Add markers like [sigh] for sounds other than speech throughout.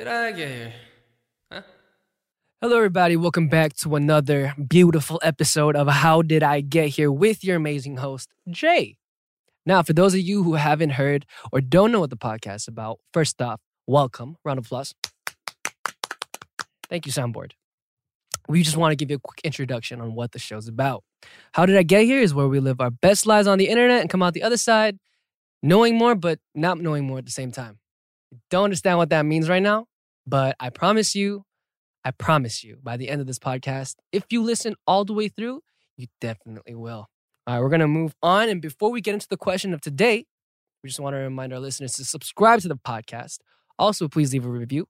Did I get here? Hello, everybody. Welcome back to another beautiful episode of How Did I Get Here with your amazing host, Jay. Now, for those of you who haven't heard or don't know what the podcast is about, first off, welcome. Round of applause. Thank you, Soundboard. We just want to give you a quick introduction on what the show's about. How Did I Get Here is where we live our best lives on the internet and come out the other side knowing more, but not knowing more at the same time. Don't understand what that means right now, but I promise you, I promise you, by the end of this podcast, if you listen all the way through, you definitely will. All right, we're going to move on. And before we get into the question of today, we just want to remind our listeners to subscribe to the podcast. Also, please leave a review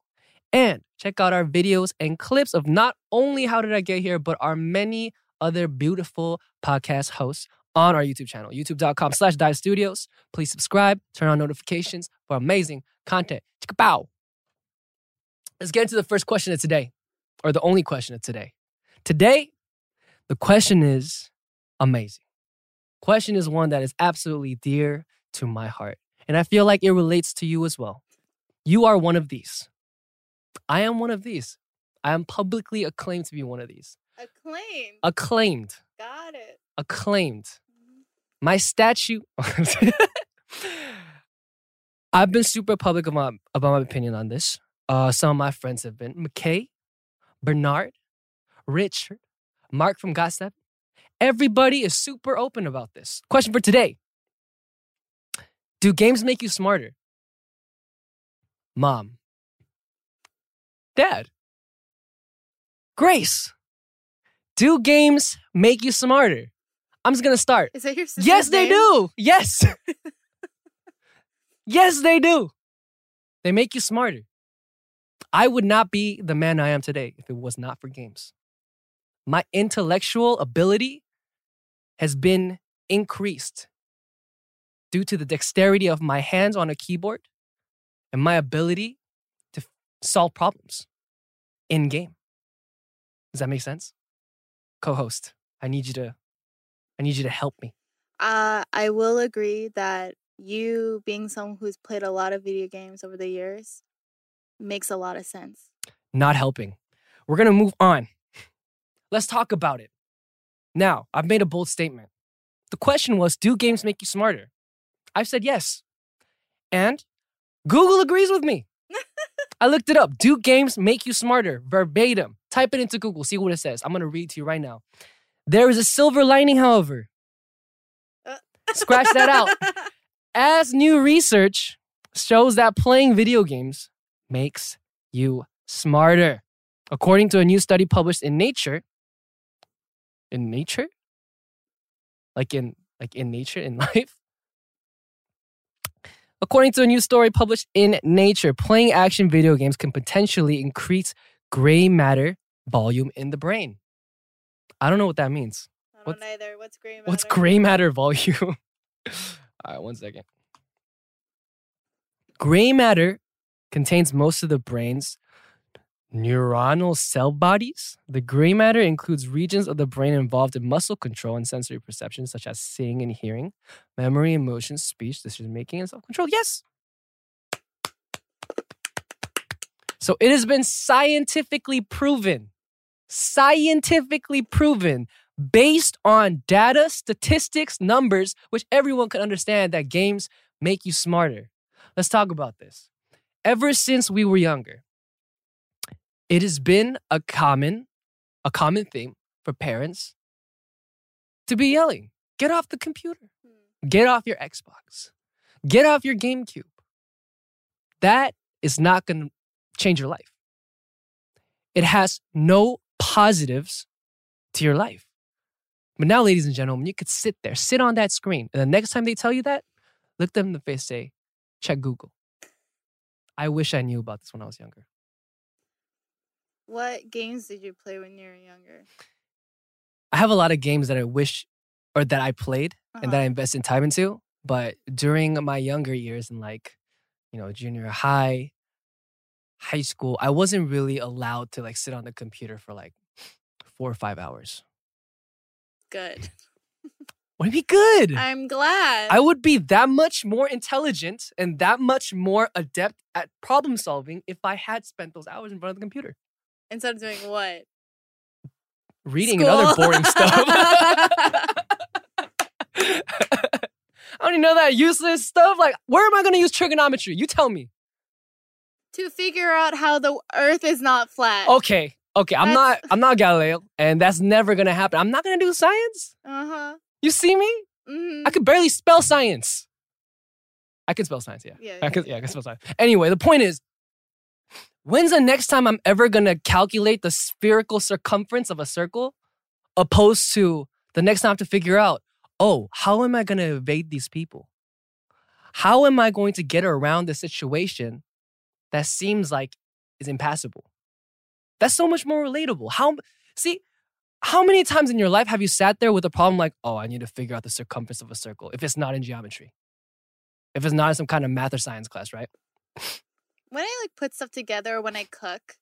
and check out our videos and clips of not only How Did I Get Here, but our many other beautiful podcast hosts on our YouTube channel, youtube.com slash dive studios. Please subscribe, turn on notifications for amazing content. Chicka bow. Let's get into the first question of today, or the only question of today. Today, the question is amazing. Question is one that is absolutely dear to my heart, and I feel like it relates to you as well. You are one of these. I am one of these. I am publicly acclaimed to be one of these. Acclaim. Acclaimed. Got it. Acclaimed. Mm-hmm. My statue. [laughs] I've been super public about, about my opinion on this. Uh, some of my friends have been McKay, Bernard, Richard, Mark from Gossip. Everybody is super open about this. Question for today Do games make you smarter? Mom, Dad, Grace, do games make you smarter? I'm just gonna start. Is that your sister's Yes, they name? do. Yes. [laughs] yes, they do. They make you smarter. I would not be the man I am today if it was not for games. My intellectual ability has been increased due to the dexterity of my hands on a keyboard and my ability to solve problems in game. Does that make sense? Co-host, I need you to I need you to help me. Uh, I will agree that you, being someone who's played a lot of video games over the years, makes a lot of sense. not helping. We're gonna move on. Let's talk about it. Now, I've made a bold statement. The question was Do games make you smarter? I've said yes. And Google agrees with me. [laughs] I looked it up. Do games make you smarter? Verbatim. Type it into Google, see what it says. I'm gonna read to you right now. There is a silver lining, however. Uh. Scratch that out. [laughs] As new research shows that playing video games makes you smarter. According to a new study published in Nature, in Nature? Like in like in nature in [laughs] life? According to a new story published in Nature, playing action video games can potentially increase gray matter volume in the brain. I don't know what that means. I don't What's- either. What's gray matter? What's gray matter volume? [laughs] All right, one second. Gray matter contains most of the brain's neuronal cell bodies. The gray matter includes regions of the brain involved in muscle control and sensory perception, such as seeing and hearing, memory, emotion, speech, decision making, and self control. Yes. So it has been scientifically proven, scientifically proven based on data, statistics, numbers, which everyone can understand that games make you smarter. Let's talk about this. Ever since we were younger, it has been a common, a common thing for parents to be yelling, get off the computer, hmm. get off your Xbox, get off your GameCube. That is not going to change your life. It has no positives to your life. But now, ladies and gentlemen, you could sit there, sit on that screen. And the next time they tell you that, look them in the face, say, check Google. I wish I knew about this when I was younger. What games did you play when you were younger? I have a lot of games that I wish or that I played and that I Uh-huh. invested time into. But during my younger years in like, you know, junior high, high school, I wasn't really allowed to like sit on the computer for like four or five hours. Good. [laughs] Would be good. I'm glad. I would be that much more intelligent and that much more adept at problem solving if I had spent those hours in front of the computer. Instead of doing what? Reading and other boring stuff. [laughs] I don't even know that useless stuff. Like, where am I going to use trigonometry? You tell me. to figure out how the earth is not flat. Okay, okay. I'm not. I'm not Galileo, and that's never gonna happen. I'm not gonna do science. Uh-huh. You see me? hmm I could barely spell science. I can spell science. Yeah. Yeah, yeah, could. yeah, Yeah, I can spell science. Anyway, the point is, when's the next time I'm ever gonna calculate the spherical circumference of a circle, opposed to the next time I have to figure out, oh, how am I gonna evade these people? How am I going to get around the situation that seems like is impassable? That's so much more relatable. How see, how many times in your life have you sat there with a problem like, oh, I need to figure out the circumference of a circle if it's not in geometry? If it's not in some kind of math or science class, right? When I like put stuff together when I cook,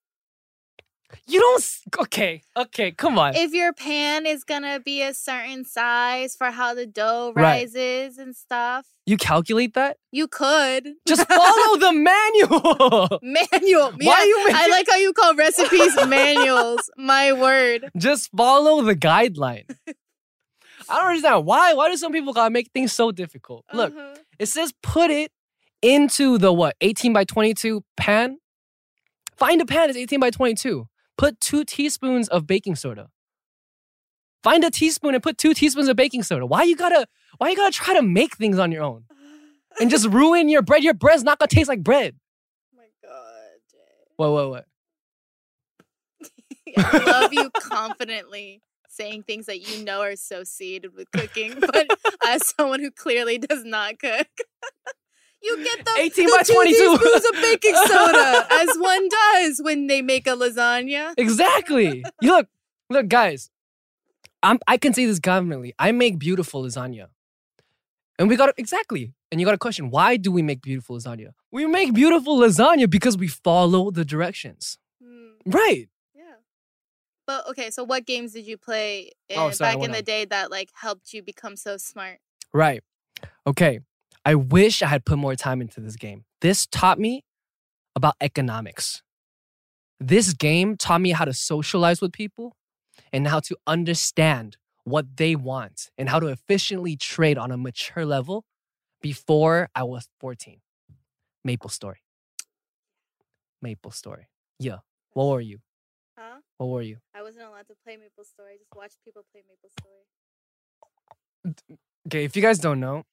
You don't s- okay, okay, come on. if your pan is gonna be a certain size for how the dough Right. rises and stuff, you calculate that? you could Just [laughs] follow the manual. [laughs] manual. [laughs] Why Yeah, you I making- like how you call recipes manuals. My word. Just follow the guideline. I don't understand why. Why do some people gotta make things so difficult? Look, Uh-huh. It says put it into the what, 18 by 22 pan? Find a pan that's 18 by 22. Put two teaspoons of baking soda. Find a teaspoon and put two teaspoons of baking soda. Why you gotta why you gotta try to make things on your own [laughs] and just ruin your bread? Your bread's not gonna taste like bread. Oh my god, Jay. What what what? [laughs] I love you [laughs] confidently saying things that you know are associated with cooking, but as someone who clearly does not cook, you get the 18 the by two 22. teaspoons of baking [laughs] soda, as one does when they make a lasagna. Exactly. you look, look, guys. I'm, I can say this confidently. I make beautiful lasagna, and we got exactly. And you got a question: Why do we make beautiful lasagna? We make beautiful lasagna because we follow the directions. Hmm, Right. yeah. But okay, so what games did you play in, Oh, sorry, back in the on. day that like helped you become so smart? Right. Okay. I wish I had put more time into this game. This taught me about economics. This game taught me how to socialize with people and how to understand what they want and how to efficiently trade on a mature level before I was 14. Maple Story. Maple Story. Yeah. What were you? Huh? What were you? I wasn't allowed to play Maple Story. I just watched people play Maple Story. Okay, if you guys don't know,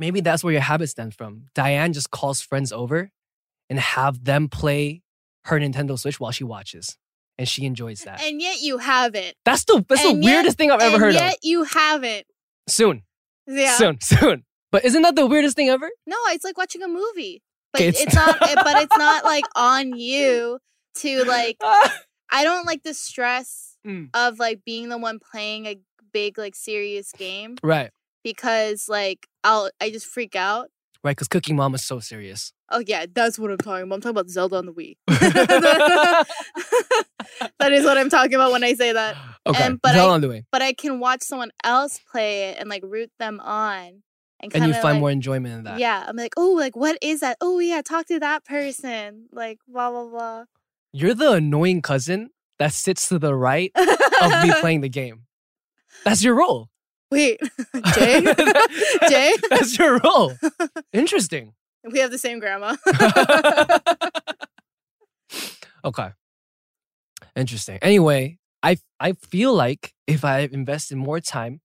maybe that's where your habit stems from. Diane just calls friends over and have them play her Nintendo Switch while she watches, and she enjoys that. And yet you haven't. that's the that's the yet- weirdest thing I've ever heard of. and yet of. you haven't. Soon, Yeah. soon, [laughs] soon. But isn't that the weirdest thing ever? No, it's like watching a movie. But it's, it's- not eh, but it's not like [laughs] on you to like [laughs] I don't like the stress Mm. of like being the one playing a big like serious game right, because like I'll I just freak out. right. Because Cooking Mom is so serious. Oh yeah, that's what I'm talking about. I'm talking about Zelda on the Wii. [laughs] [laughs] that is what I'm talking about when I say that. Okay, And- but tell I- on the way, But I can watch someone else play it and like root them on and and you find like, more enjoyment in that. Yeah, I'm like, oh, like what is that? Oh yeah, talk to that person. Like blah blah blah. You're the annoying cousin that sits to the right of me [laughs] playing the game. That's your role. Wait, [laughs] Jay, Jay, [laughs] That's your role. [laughs] Interesting. we have the same grandma. Okay. Interesting. Anyway, I I feel like if I invested more time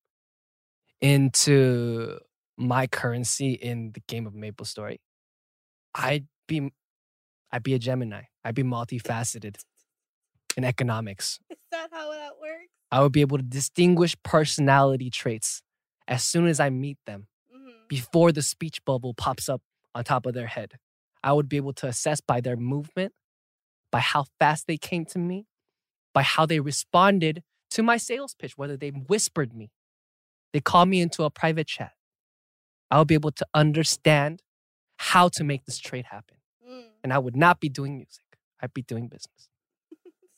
into my currency in the game of Maple Story, I'd be I'd be a Gemini. I'd be multifaceted. In economics. Is that how that works? I would be able to distinguish personality traits as soon as I meet them hmm before the speech bubble pops up on top of their head. I would be able to assess by their movement, by how fast they came to me, by how they responded to my sales pitch, whether they whispered me, they called me into a private chat. I would be able to understand how to make this trade happen. Mm. And I would not be doing music, I'd be doing business.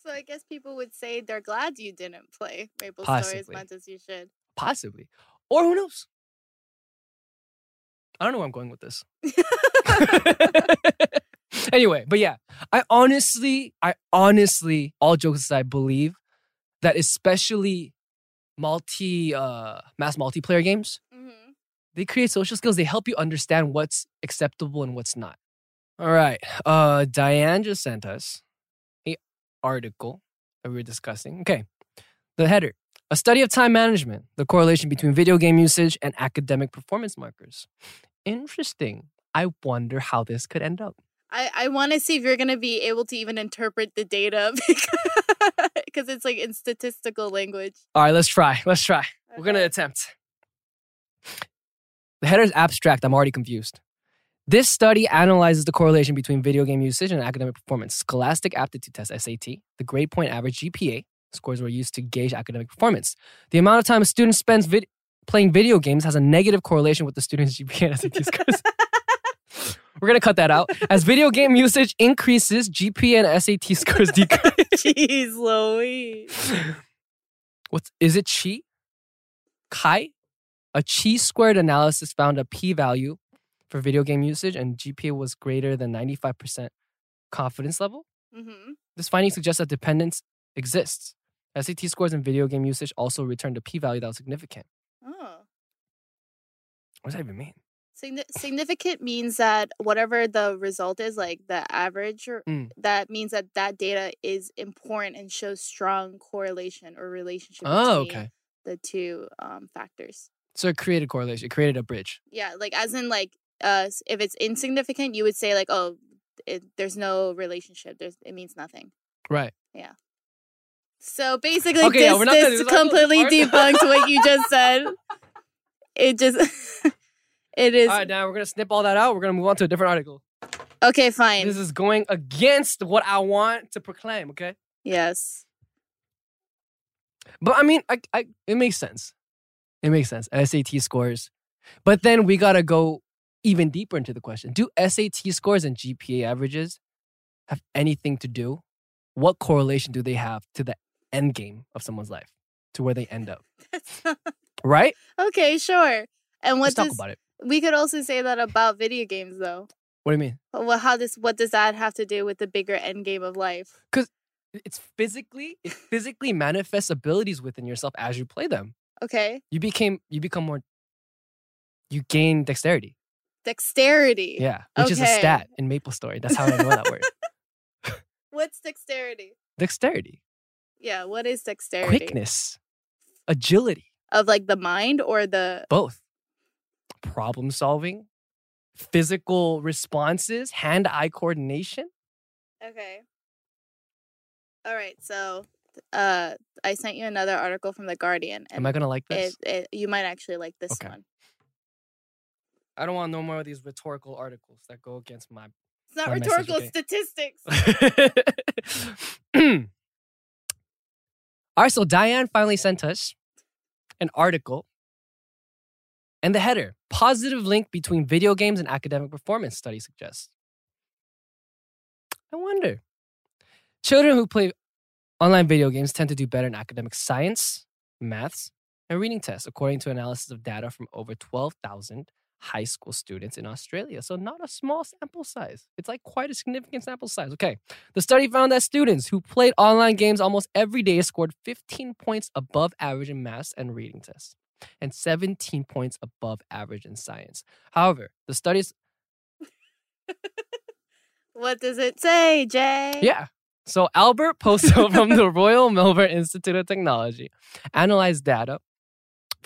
So I guess people would say they're glad you didn't play Maple Story as much as you should. Possibly. Or who knows? I don't know where I'm going with this. [laughs] [laughs] anyway, but yeah, I honestly, I honestly, all jokes aside, believe that especially multi uh mass multiplayer games, hmm they create social skills. They help you understand what's acceptable and what's not. All right. Uh Diane just sent us article that we were discussing. Okay. The header. A study of time management, the correlation between video game usage and academic performance markers. Interesting. I wonder how this could end up. I, I want to see if you're going to be able to even interpret the data [laughs] because it's like in statistical language. All right, let's try. Let's try. We're going to attempt. The header is abstract. I'm already confused. This study analyzes the correlation between video game usage and academic performance. Scholastic Aptitude Test, SAT, the grade point average GPA scores were used to gauge academic performance. The amount of time a student spends vid- playing video games has a negative correlation with the student's GPA and SAT [laughs] scores. [laughs] We're going to cut that out. As video game usage increases, GPA and SAT [laughs] scores decrease. Jeez Louise. What's is it chi? Chi? A chi squared analysis found a p value for video game usage and GPA was greater than 95% confidence level. hmm This finding suggests that dependence exists. SAT scores and video game usage also returned a p value that was significant. Oh. What does that even mean? Signi- significant means that whatever the result is, like the average, Mm. that means that that data is important and shows strong correlation or relationship Oh, between okay. the two um, factors. So it created correlation. It created a bridge. Yeah, like as in like uh, if it's insignificant, you would say like, oh, it, there's no relationship. There's it means nothing. Right. Yeah. So basically, Okay, this, not this this completely debunked what you just said. [laughs] It just, [laughs] it is All right, now we're going to snip all that out. We're going to move on to a different article. okay. Fine. This is going against what I want to proclaim, okay? yes. But I mean, I, I, it makes sense. It makes sense. SAT scores. But then we got to go even deeper into the question. Do SAT scores and GPA averages have anything to do? What correlation do they have to the end game of someone's life, to where they end up? [laughs] Right? okay. Sure. And what Let's talk does about it. we could also say that about video games though? What do you mean? Well, how does what does that have to do with the bigger end game of life? Because it's physically, it physically manifests abilities within yourself as you play them. Okay. You became, you become more, you gain dexterity. Dexterity. Yeah, which is a stat in Maple Story. That's how I know that word. [laughs] What's dexterity? Dexterity, Yeah. What is dexterity? quickness, agility, Of like the mind or the both. Problem solving, physical responses, hand eye coordination. Okay. All right. So, uh, I sent you another article from the Guardian, Am I going to like this? it, it you might actually like this Okay. one. I don't want no more of these rhetorical articles that go against my. It's not My message, rhetorical okay. statistics. [laughs] All right, so Diane finally sent us an article and the header positive link between video games and academic performance study suggests. I wonder. Children who play online video games tend to do better in academic science, maths, and reading tests, according to analysis of data from over 12,000 high school students in Australia. So, not a small sample size. It's like quite a significant sample size. Okay. The study found that students who played online games almost every day scored 15 points above average in maths and reading tests and 17 points above average in science. However, the studies, [laughs] what does it say, Jay? yeah. So Albert Posso from the [laughs] Royal Melbourne Institute of Technology analyzed data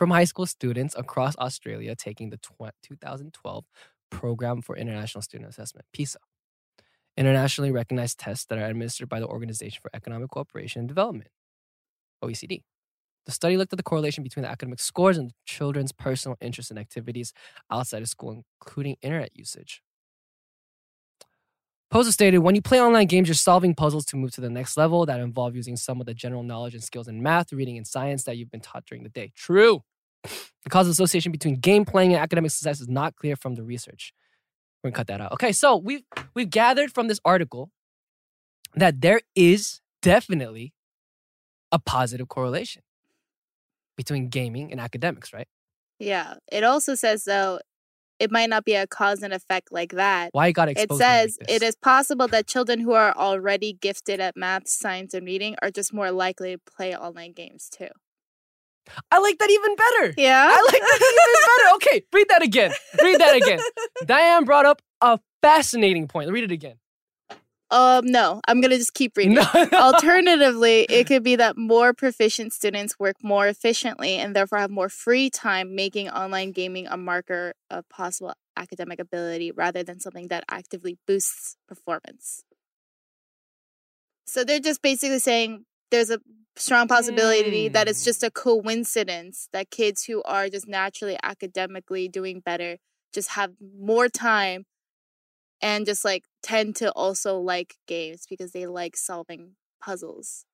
from high school students across Australia taking the 2012 Program for International Student Assessment, PISA. internationally recognized tests that are administered by the Organization for Economic Cooperation and Development, OECD. The study looked at the correlation between the academic scores and children's personal interests and activities outside of school, including internet usage. Posa stated, when you play online games, you're solving puzzles to move to the next level that involve using some of the general knowledge and skills in math, reading, and science that you've been taught during the day. True. The causal association between game playing and academic success is not clear from the research. We're gonna cut that out. Okay, so we've we've gathered from this article that there is definitely a positive correlation between gaming and academics, right? Yeah. It also says though it might not be a cause and effect like that. Why you gotta It like says this? it is possible that children who are already gifted at math, science, and reading are just more likely to play online games too. I like that even better. Yeah. I like that even better. [laughs] Okay, read that again. Read that again. Diane brought up a fascinating point. Read it again. Um, no, I'm gonna just keep reading. No. Alternatively, it could be that more proficient students work more efficiently and therefore have more free time, making online gaming a marker of possible academic ability rather than something that actively boosts performance. So they're just basically saying there's a strong possibility that it's Mm. just a coincidence that kids who are just naturally academically doing better just have more time and just like tend to also like games because they like solving puzzles.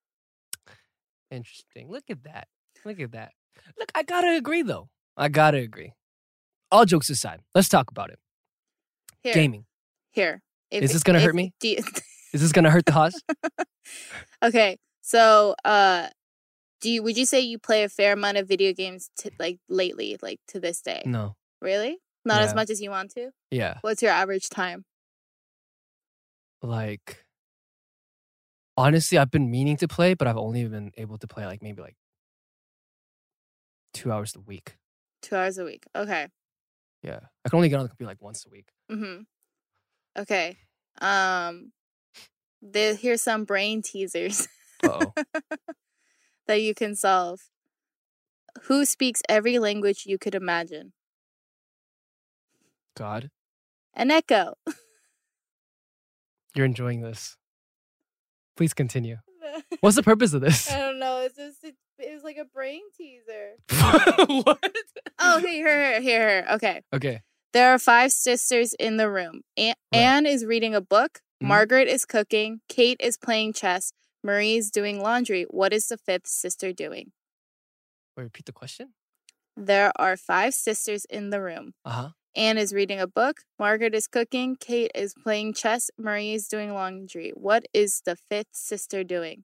Interesting. Look at that. Look at that. Look, I gotta agree though. I gotta agree. All jokes aside, let's talk about it. Here, Gaming. here. If, Is this gonna hurt me? do you- Is this gonna hurt the [laughs] cause? okay, so uh, do you would you say you play a fair amount of video games to, like lately, like to this day? no. Really? Not as much as you want to. Yeah. What's your average time? Like honestly, I've been meaning to play, but I've only been able to play like maybe like two hours a week. Two hours a week. Okay. Yeah. I can only get on the computer like once a week. Mm-hmm. Okay. Um, there, here's some brain teasers. [laughs] That you can solve. Who speaks every language you could imagine? God. An echo. You're enjoying this. Please continue. [laughs] What's the purpose of this? I don't know. It's just it, it's like a brain teaser. [laughs] what? Oh, here, here, here, here. Okay. Okay. There are five sisters in the room. An- Right. Anne is reading a book. Mhm. Margaret is cooking. Kate is playing chess. Marie is doing laundry. What is the fifth sister doing? Wait, repeat the question. There are five sisters in the room. Uh huh. Anne is reading a book. Margaret is cooking. Kate is playing chess. Marie is doing laundry. What is the fifth sister doing?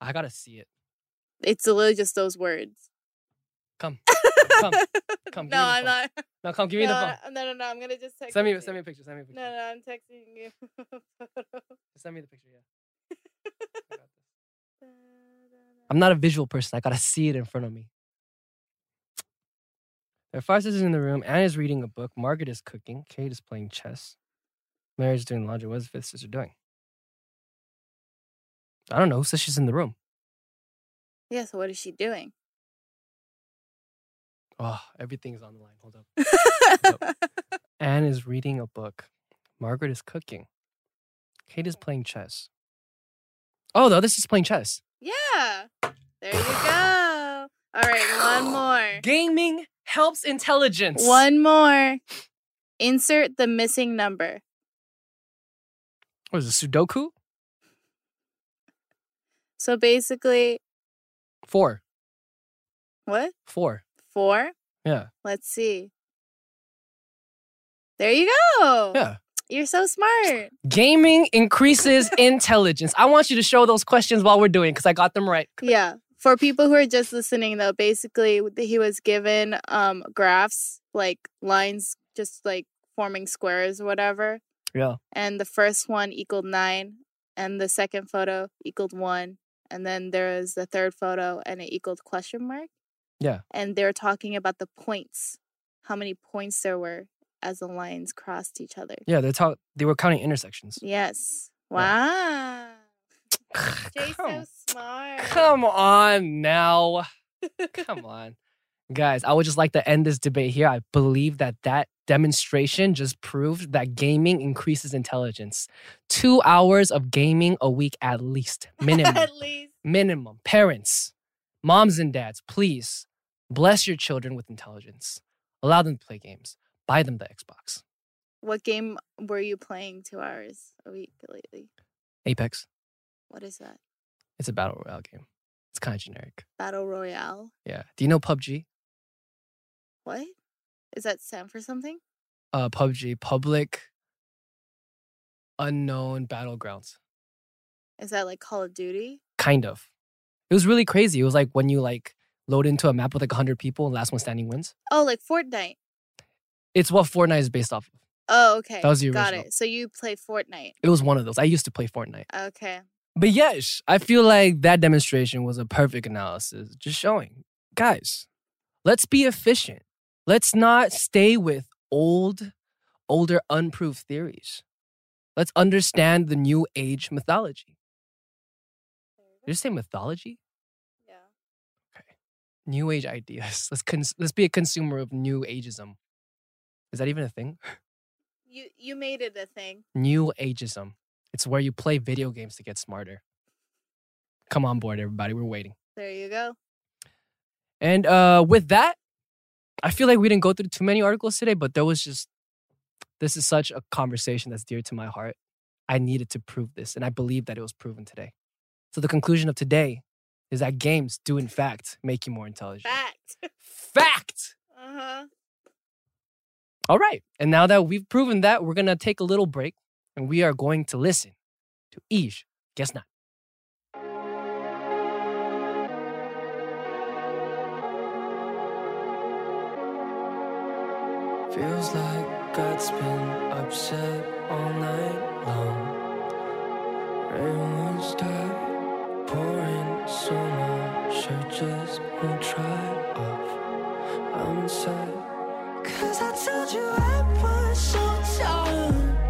I gotta see it. It's literally just those words. Come. Come. [laughs] Come. no, I'm phone. not. No, come. Give me no, the phone. no, no, no. I'm gonna just text. Send me. to Send me a picture. Send me a picture. No, no, I'm texting you. [laughs] Send me the picture. Yeah. I got this. I'm not a visual person. I gotta see it in front of me. There are five sisters in the room. Anne is reading a book. Margaret is cooking. Kate is playing chess. Mary is doing laundry. What is the fifth sister doing? I don't know. Who says she's in the room? yeah. So what is she doing? Oh, everything's on the line. Hold up. [laughs] Anne is reading a book. Margaret is cooking. Kate is playing chess. Oh, the this is playing chess. yeah. There you go. All right, one more. Gaming helps intelligence. One more. Insert the missing number. What is it, Sudoku? So basically, Four. what? Four. Four? Yeah. Let's see. There you go. Yeah. You're so smart. Gaming increases [laughs] intelligence. I want you to show those questions while we're doing because I got them right. Yeah. For people who are just listening though, basically he was given um graphs, like lines just like forming squares or whatever. Yeah. And the first one equaled nine, and the second photo equaled one. And then there was the third photo and it equaled question mark. Yeah. And they were talking about the points, how many points there were as the lines crossed each other. Yeah, they taught they were counting intersections. Yes. Wow. [sighs] Jay's so smart. come on now. [laughs] Come on. Guys, I would just like to end this debate here. I believe that that demonstration just proved that gaming increases intelligence. Two hours of gaming a week at least, [laughs] minimum. At least. minimum. Parents, moms and dads, please bless your children with intelligence. Allow them to play games. Buy them the Xbox. What game were you playing two hours a week lately? Apex. What is that? It's a battle royale game. It's kind of generic. Battle Royale? Yeah. Do you know PUBG? What? Is that stand for something? Uh, PUBG, Public Unknown Battlegrounds. Is that like Call of Duty? Kind of. It was really crazy. It was like when you like load into a map with like 100 people and last one standing wins. Oh, like Fortnite. It's what Fortnite is based off of. Oh, okay. That was the Got original. it. So you play Fortnite. It was one of those. I used to play Fortnite. Okay. But yes, I feel like that demonstration was a perfect analysis, just showing, guys, let's be efficient. Let's not stay with old, older, unproved theories. Let's understand the new age mythology. Did you say mythology? Yeah. Okay. New age ideas. [laughs] Let's cons- let's be a consumer of new ageism. Is that even a thing? You you made it a thing. New ageism. It's where you play video games to get smarter. Come on board, everybody. We're waiting. There you go. And uh, with that, I feel like we didn't go through too many articles today, but there was just this is such a conversation that's dear to my heart. I needed to prove this, and I believe that it was proven today. So the conclusion of today is that games do in fact make you more intelligent. Fact. Fact. Uh huh. All right. And now that we've proven that, we're gonna take a little break and we are going to listen to Ish. Guess not. Feels like God's been upset all night long. Pouring so much, won't dry off. I'm inside. Cause I told you I was so tired.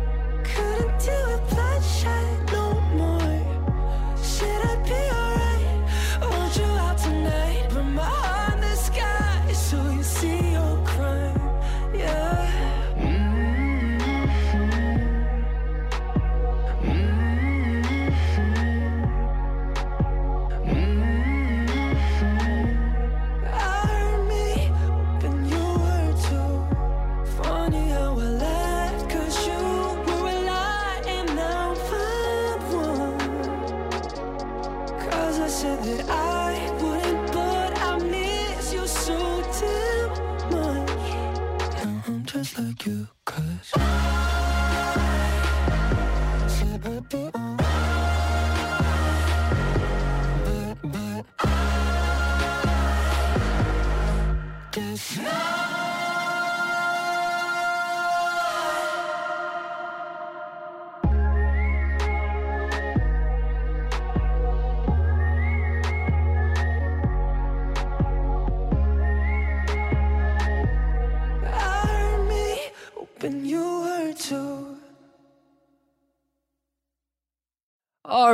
Like you, cause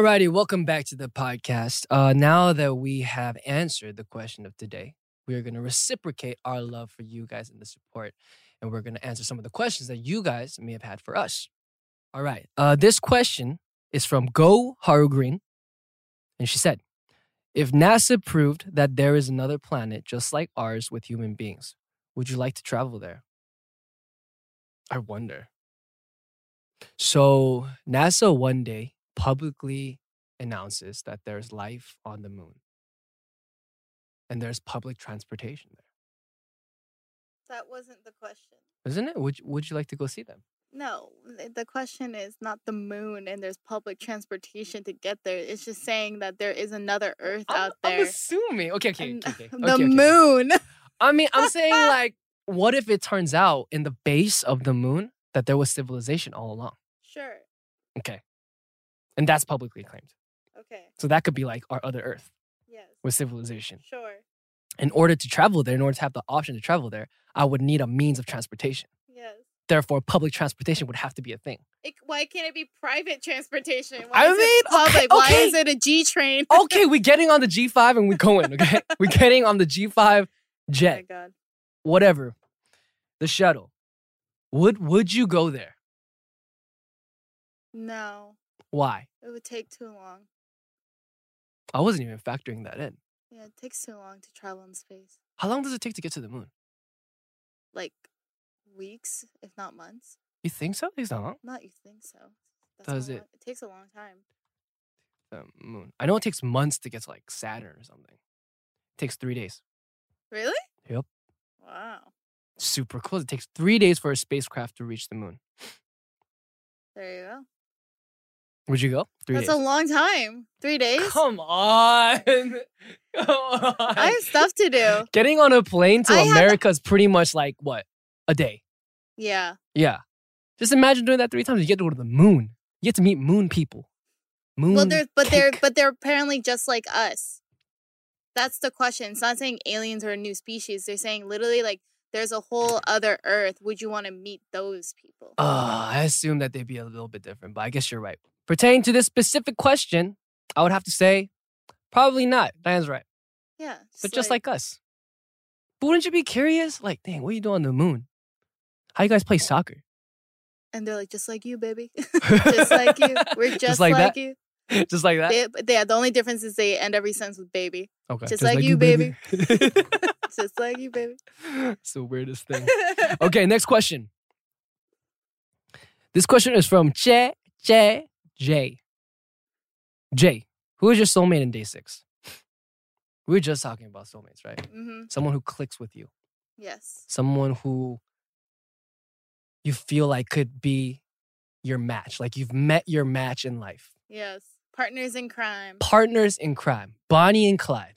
Alrighty, welcome back to the podcast. Uh, now that we have answered the question of today, we are going to reciprocate our love for you guys and the support, and we're going to answer some of the questions that you guys may have had for us. All right, uh, this question is from Go Haru Green, and she said, "If NASA proved that there is another planet just like ours with human beings, would you like to travel there?" I wonder. So NASA one day publicly announces that there's life on the moon and there's public transportation there. That wasn't the question. Isn't it? Would, would you like to go see them? No, the question is not the moon and there's public transportation to get there. It's just saying that there is another Earth I'm, out I'm there. assuming. Okay, okay, okay. okay. [laughs] the okay. moon. I mean, I'm saying [laughs] like, what if it turns out in the base of the moon that there was civilization all along? Sure. Okay. And that's publicly claimed. Okay. So that could be like our other Earth Yes. with civilization. Sure. In order to travel there, in order to have the option to travel there, I would need a means of transportation. Yes. Therefore, public transportation would have to be a thing. It, why can't it be private transportation? Why I mean, public? okay, Why okay. is it a G train? okay, we're [laughs] getting on the G5 and we're going, okay? [laughs] we're getting on the G5 my jet, god. whatever, the shuttle. Would would you go there? No, Why? it would take too long. I wasn't even factoring that in. Yeah, it takes too long to travel in space. How long does it take to get to the moon? Like weeks, if not months. You think so? It's not long. Not you think so. That's Does it? long- It takes a long time. The moon. I know it takes months to get to like Saturn or something. It takes three days. Really? Yep. Wow. Super close. It takes three days for a spacecraft to reach the moon. There you go. Would you go? Three That's days. a long time. Three days. Come on. [laughs] Come on. I have stuff to do. Getting on a plane to I have- America is pretty much like what? A day. Yeah. Yeah. Just imagine doing that three times. You get to go to the moon. You get to meet moon people. Moon. Well, they're but they're but they're apparently just like us. That's the question. It's not saying aliens are a new species. They're saying literally like there's a whole other Earth. Would you want to meet those people? Uh, I assume that they'd be a little bit different, but I guess you're right. Pertaining to this specific question, I would have to say probably not. Diane's right. yeah. But just like us. But wouldn't you be curious? Like, dang, what are you doing on the moon? How you guys play soccer? and they're like just like you, baby. [laughs] just like you. [laughs] We're just, like like, that? you. [laughs] Just like that? They, but yeah, the only difference is they end every sentence with baby. okay. just like you, baby. Just like you, baby. it's the weirdest thing. Okay, next question. This question is from J J J. J, who is your soulmate in Day6? We were just talking about soulmates, right? hmm Someone who clicks with you, Yes. someone who you feel like could be your match, like you've met your match in life. Yes. Partners in crime. Partners in crime, Bonnie and Clyde,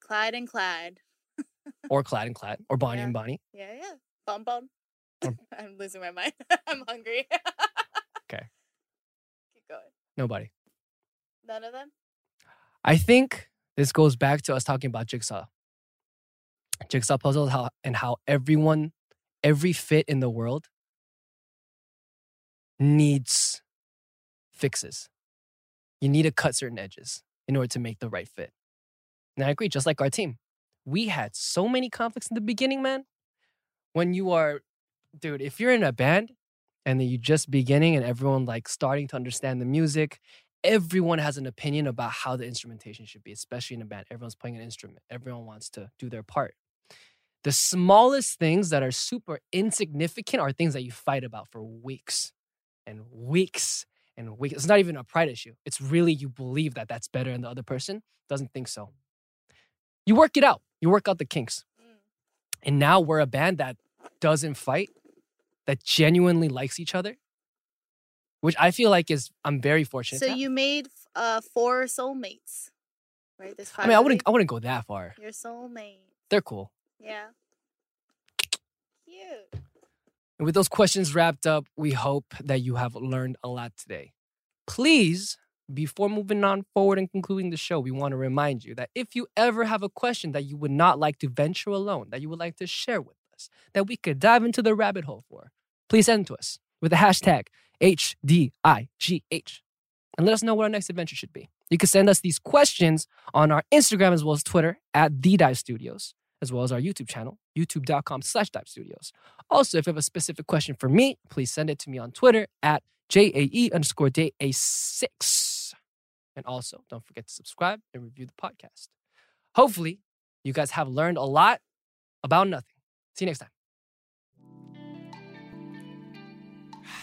Clyde and Clyde. [laughs] or Clyde and Clyde, or Bonnie Yeah. and Bonnie. Yeah, yeah. Bum. Um, [laughs] I'm losing my mind. [laughs] I'm hungry. Okay. Keep going. Nobody. None of them? I think this goes back to us talking about jigsaw. Jigsaw puzzles how and how everyone, every fit in the world needs fixes. You need to cut certain edges in order to make the right fit. And I agree, just like our team. We had so many conflicts in the beginning, man. When you are, dude, if you're in a band and then you just beginning and everyone like starting to understand the music everyone has an opinion about how the instrumentation should be, especially in a band. Everyone's playing an instrument, everyone wants to do their part. The smallest things that are super insignificant are things that you fight about for weeks and weeks and weeks. It's not even a pride issue. It's really you believe that that's better and the other person doesn't think so. You work it out, you work out the kinks. Mm. And now we're a band that doesn't fight, that genuinely likes each other, which I feel like is, I'm very fortunate. So you made uh four soulmates, right? This five. I mean, I wouldn't. I wouldn't go that far. Your soulmate. They're cool. Yeah. Cute. And with those questions wrapped up, we hope that you have learned a lot today. Please, before moving on forward and concluding the show, we want to remind you that if you ever have a question that you would not like to venture alone, that you would like to share with us, that we could dive into the rabbit hole for, please send to us with the hashtag HDIGH and let us know what our next adventure should be. You can send us these questions on our Instagram as well as Twitter at The Dive Studios, as well as our YouTube channel, youtube.com slash Dive Studios. Also, if you have a specific question for me, please send it to me on Twitter at JAE underscore day A6. And also, don't forget to subscribe and review the podcast. Hopefully, you guys have learned a lot about nothing. See you next time.